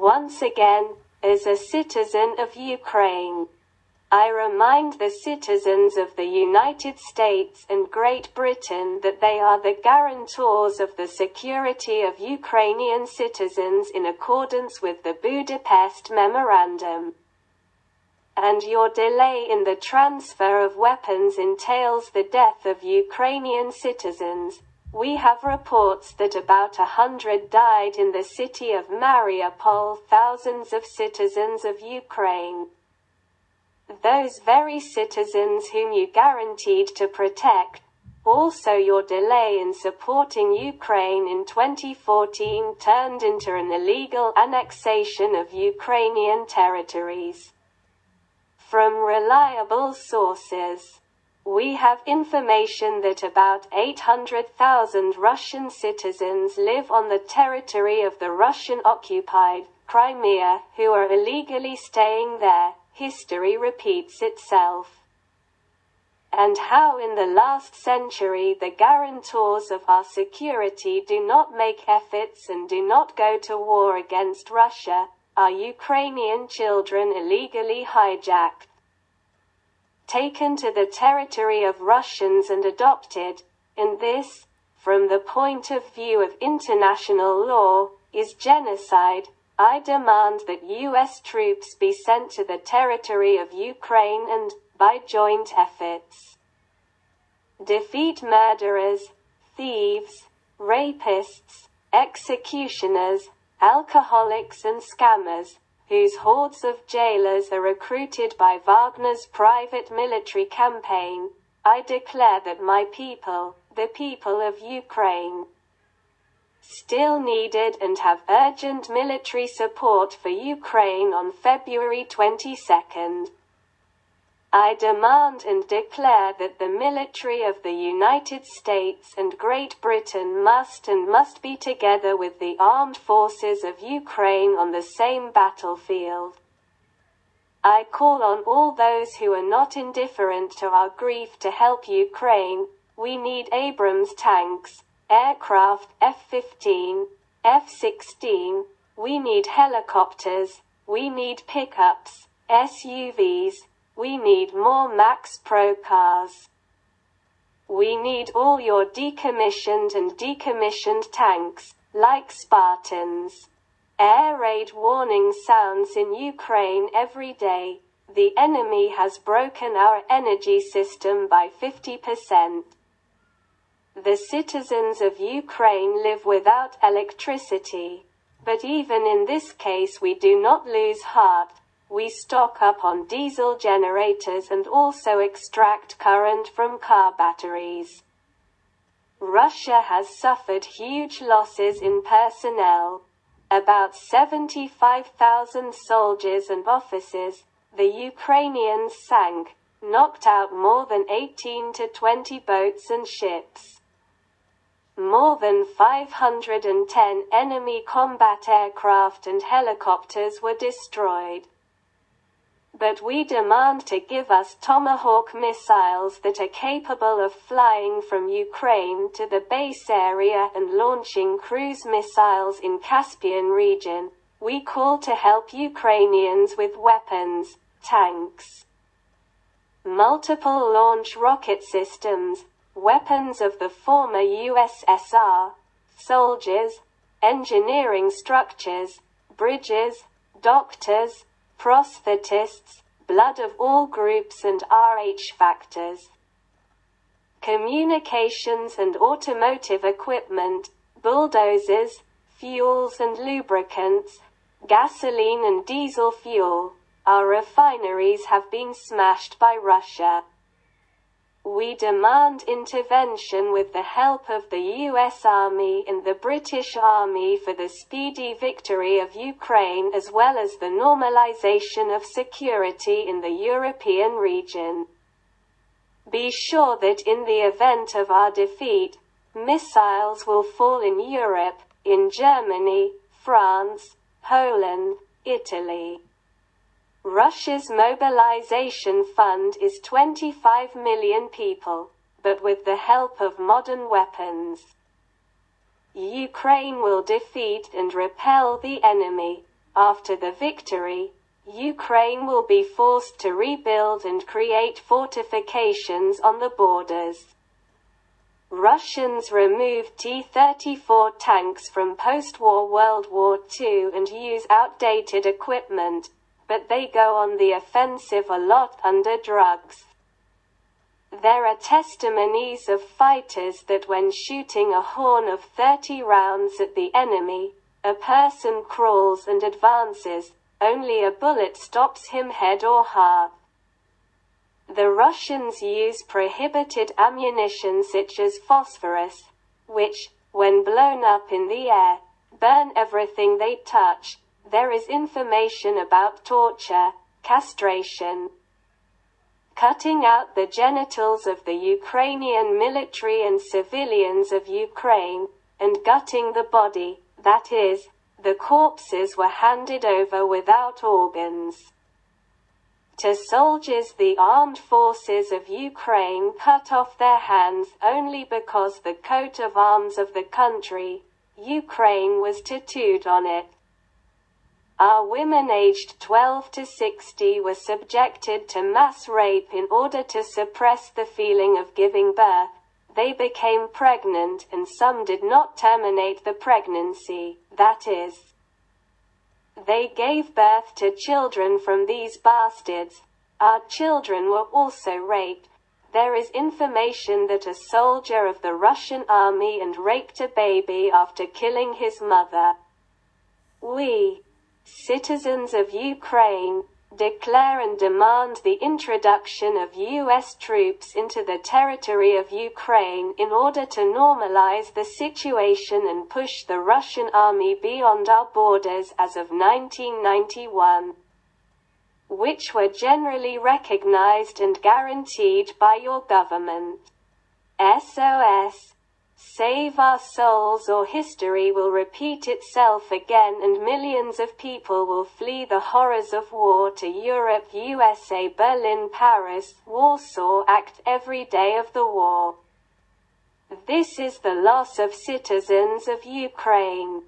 once again, as a citizen of Ukraine. I remind the citizens of the United States and Great Britain that they are the guarantors of the security of Ukrainian citizens in accordance with the Budapest Memorandum. And your delay in the transfer of weapons entails the death of Ukrainian citizens. We have reports that about a hundred died in the city of Mariupol, thousands of citizens of Ukraine those very citizens whom you guaranteed to protect. Also, your delay in supporting Ukraine in 2014 turned into an illegal annexation of Ukrainian territories. From reliable sources, we have information that about 800,000 Russian citizens live on the territory of the Russian occupied Crimea who are illegally staying there history repeats itself. And how in the last century the guarantors of our security do not make efforts and do not go to war against Russia, our Ukrainian children illegally hijacked, taken to the territory of Russians and adopted, and this, from the point of view of international law, is genocide, I demand that U.S. troops be sent to the territory of Ukraine and, by joint efforts, defeat murderers, thieves, rapists, executioners, alcoholics and scammers, whose hordes of jailers are recruited by Wagner's private military campaign, I declare that my people, the people of Ukraine, still needed and have urgent military support for Ukraine on February 22. I demand and declare that the military of the United States and Great Britain must and must be together with the armed forces of Ukraine on the same battlefield. I call on all those who are not indifferent to our grief to help Ukraine. We need Abrams tanks, aircraft, F-15, F-16, we need helicopters, we need pickups, SUVs, we need more Max Pro cars. We need all your decommissioned and decommissioned tanks, like Spartans. Air raid warning sounds in Ukraine every day. The enemy has broken our energy system by 50%. The citizens of Ukraine live without electricity. But even in this case we do not lose heart. We stock up on diesel generators and also extract current from car batteries. Russia has suffered huge losses in personnel. About 75,000 soldiers and officers, the Ukrainians sank, knocked out more than 18 to 20 boats and ships. More than 510 enemy combat aircraft and helicopters were destroyed. But we demand to give us Tomahawk missiles that are capable of flying from Ukraine to the base area and launching cruise missiles in Caspian region. We call to help Ukrainians with weapons, tanks, multiple launch rocket systems, weapons of the former USSR, soldiers, engineering structures, bridges, doctors, prosthetists, blood of all groups and RH factors, communications and automotive equipment, bulldozers, fuels and lubricants, gasoline and diesel fuel. Our refineries have been smashed by Russia. We demand intervention with the help of the US Army and the British Army for the speedy victory of Ukraine as well as the normalization of security in the European region. Be sure that in the event of our defeat, missiles will fall in Europe, in Germany, France, Poland, Italy. Russia's mobilization fund is 25 million people, but with the help of modern weapons, Ukraine will defeat and repel the enemy. After the victory, Ukraine will be forced to rebuild and create fortifications on the borders. Russians removed T-34 tanks from post-war World War II and use outdated equipment, but they go on the offensive a lot under drugs. There are testimonies of fighters that when shooting a horn of 30 rounds at the enemy, a person crawls and advances, only a bullet stops him head or heart. The Russians use prohibited ammunition such as phosphorus, which, when blown up in the air, burn everything they touch. There is information about torture, castration, cutting out the genitals of the Ukrainian military and civilians of Ukraine, and gutting the body, that is, the corpses were handed over without organs. To soldiers the armed forces of Ukraine cut off their hands only because the coat of arms of the country, Ukraine was tattooed on it. Our women aged 12 to 60 were subjected to mass rape in order to suppress the feeling of giving birth. They became pregnant and some did not terminate the pregnancy, that is, they gave birth to children from these bastards. Our children were also raped. There is information that a soldier of the Russian army and raped a baby after killing his mother. We, citizens of Ukraine, declare and demand the introduction of U.S. troops into the territory of Ukraine in order to normalize the situation and push the Russian army beyond our borders as of 1991, which were generally recognized and guaranteed by your government. SOS Save our souls or history will repeat itself again and millions of people will flee the horrors of war to Europe, USA, Berlin, Paris, Warsaw act every day of the war. This is the loss of citizens of Ukraine.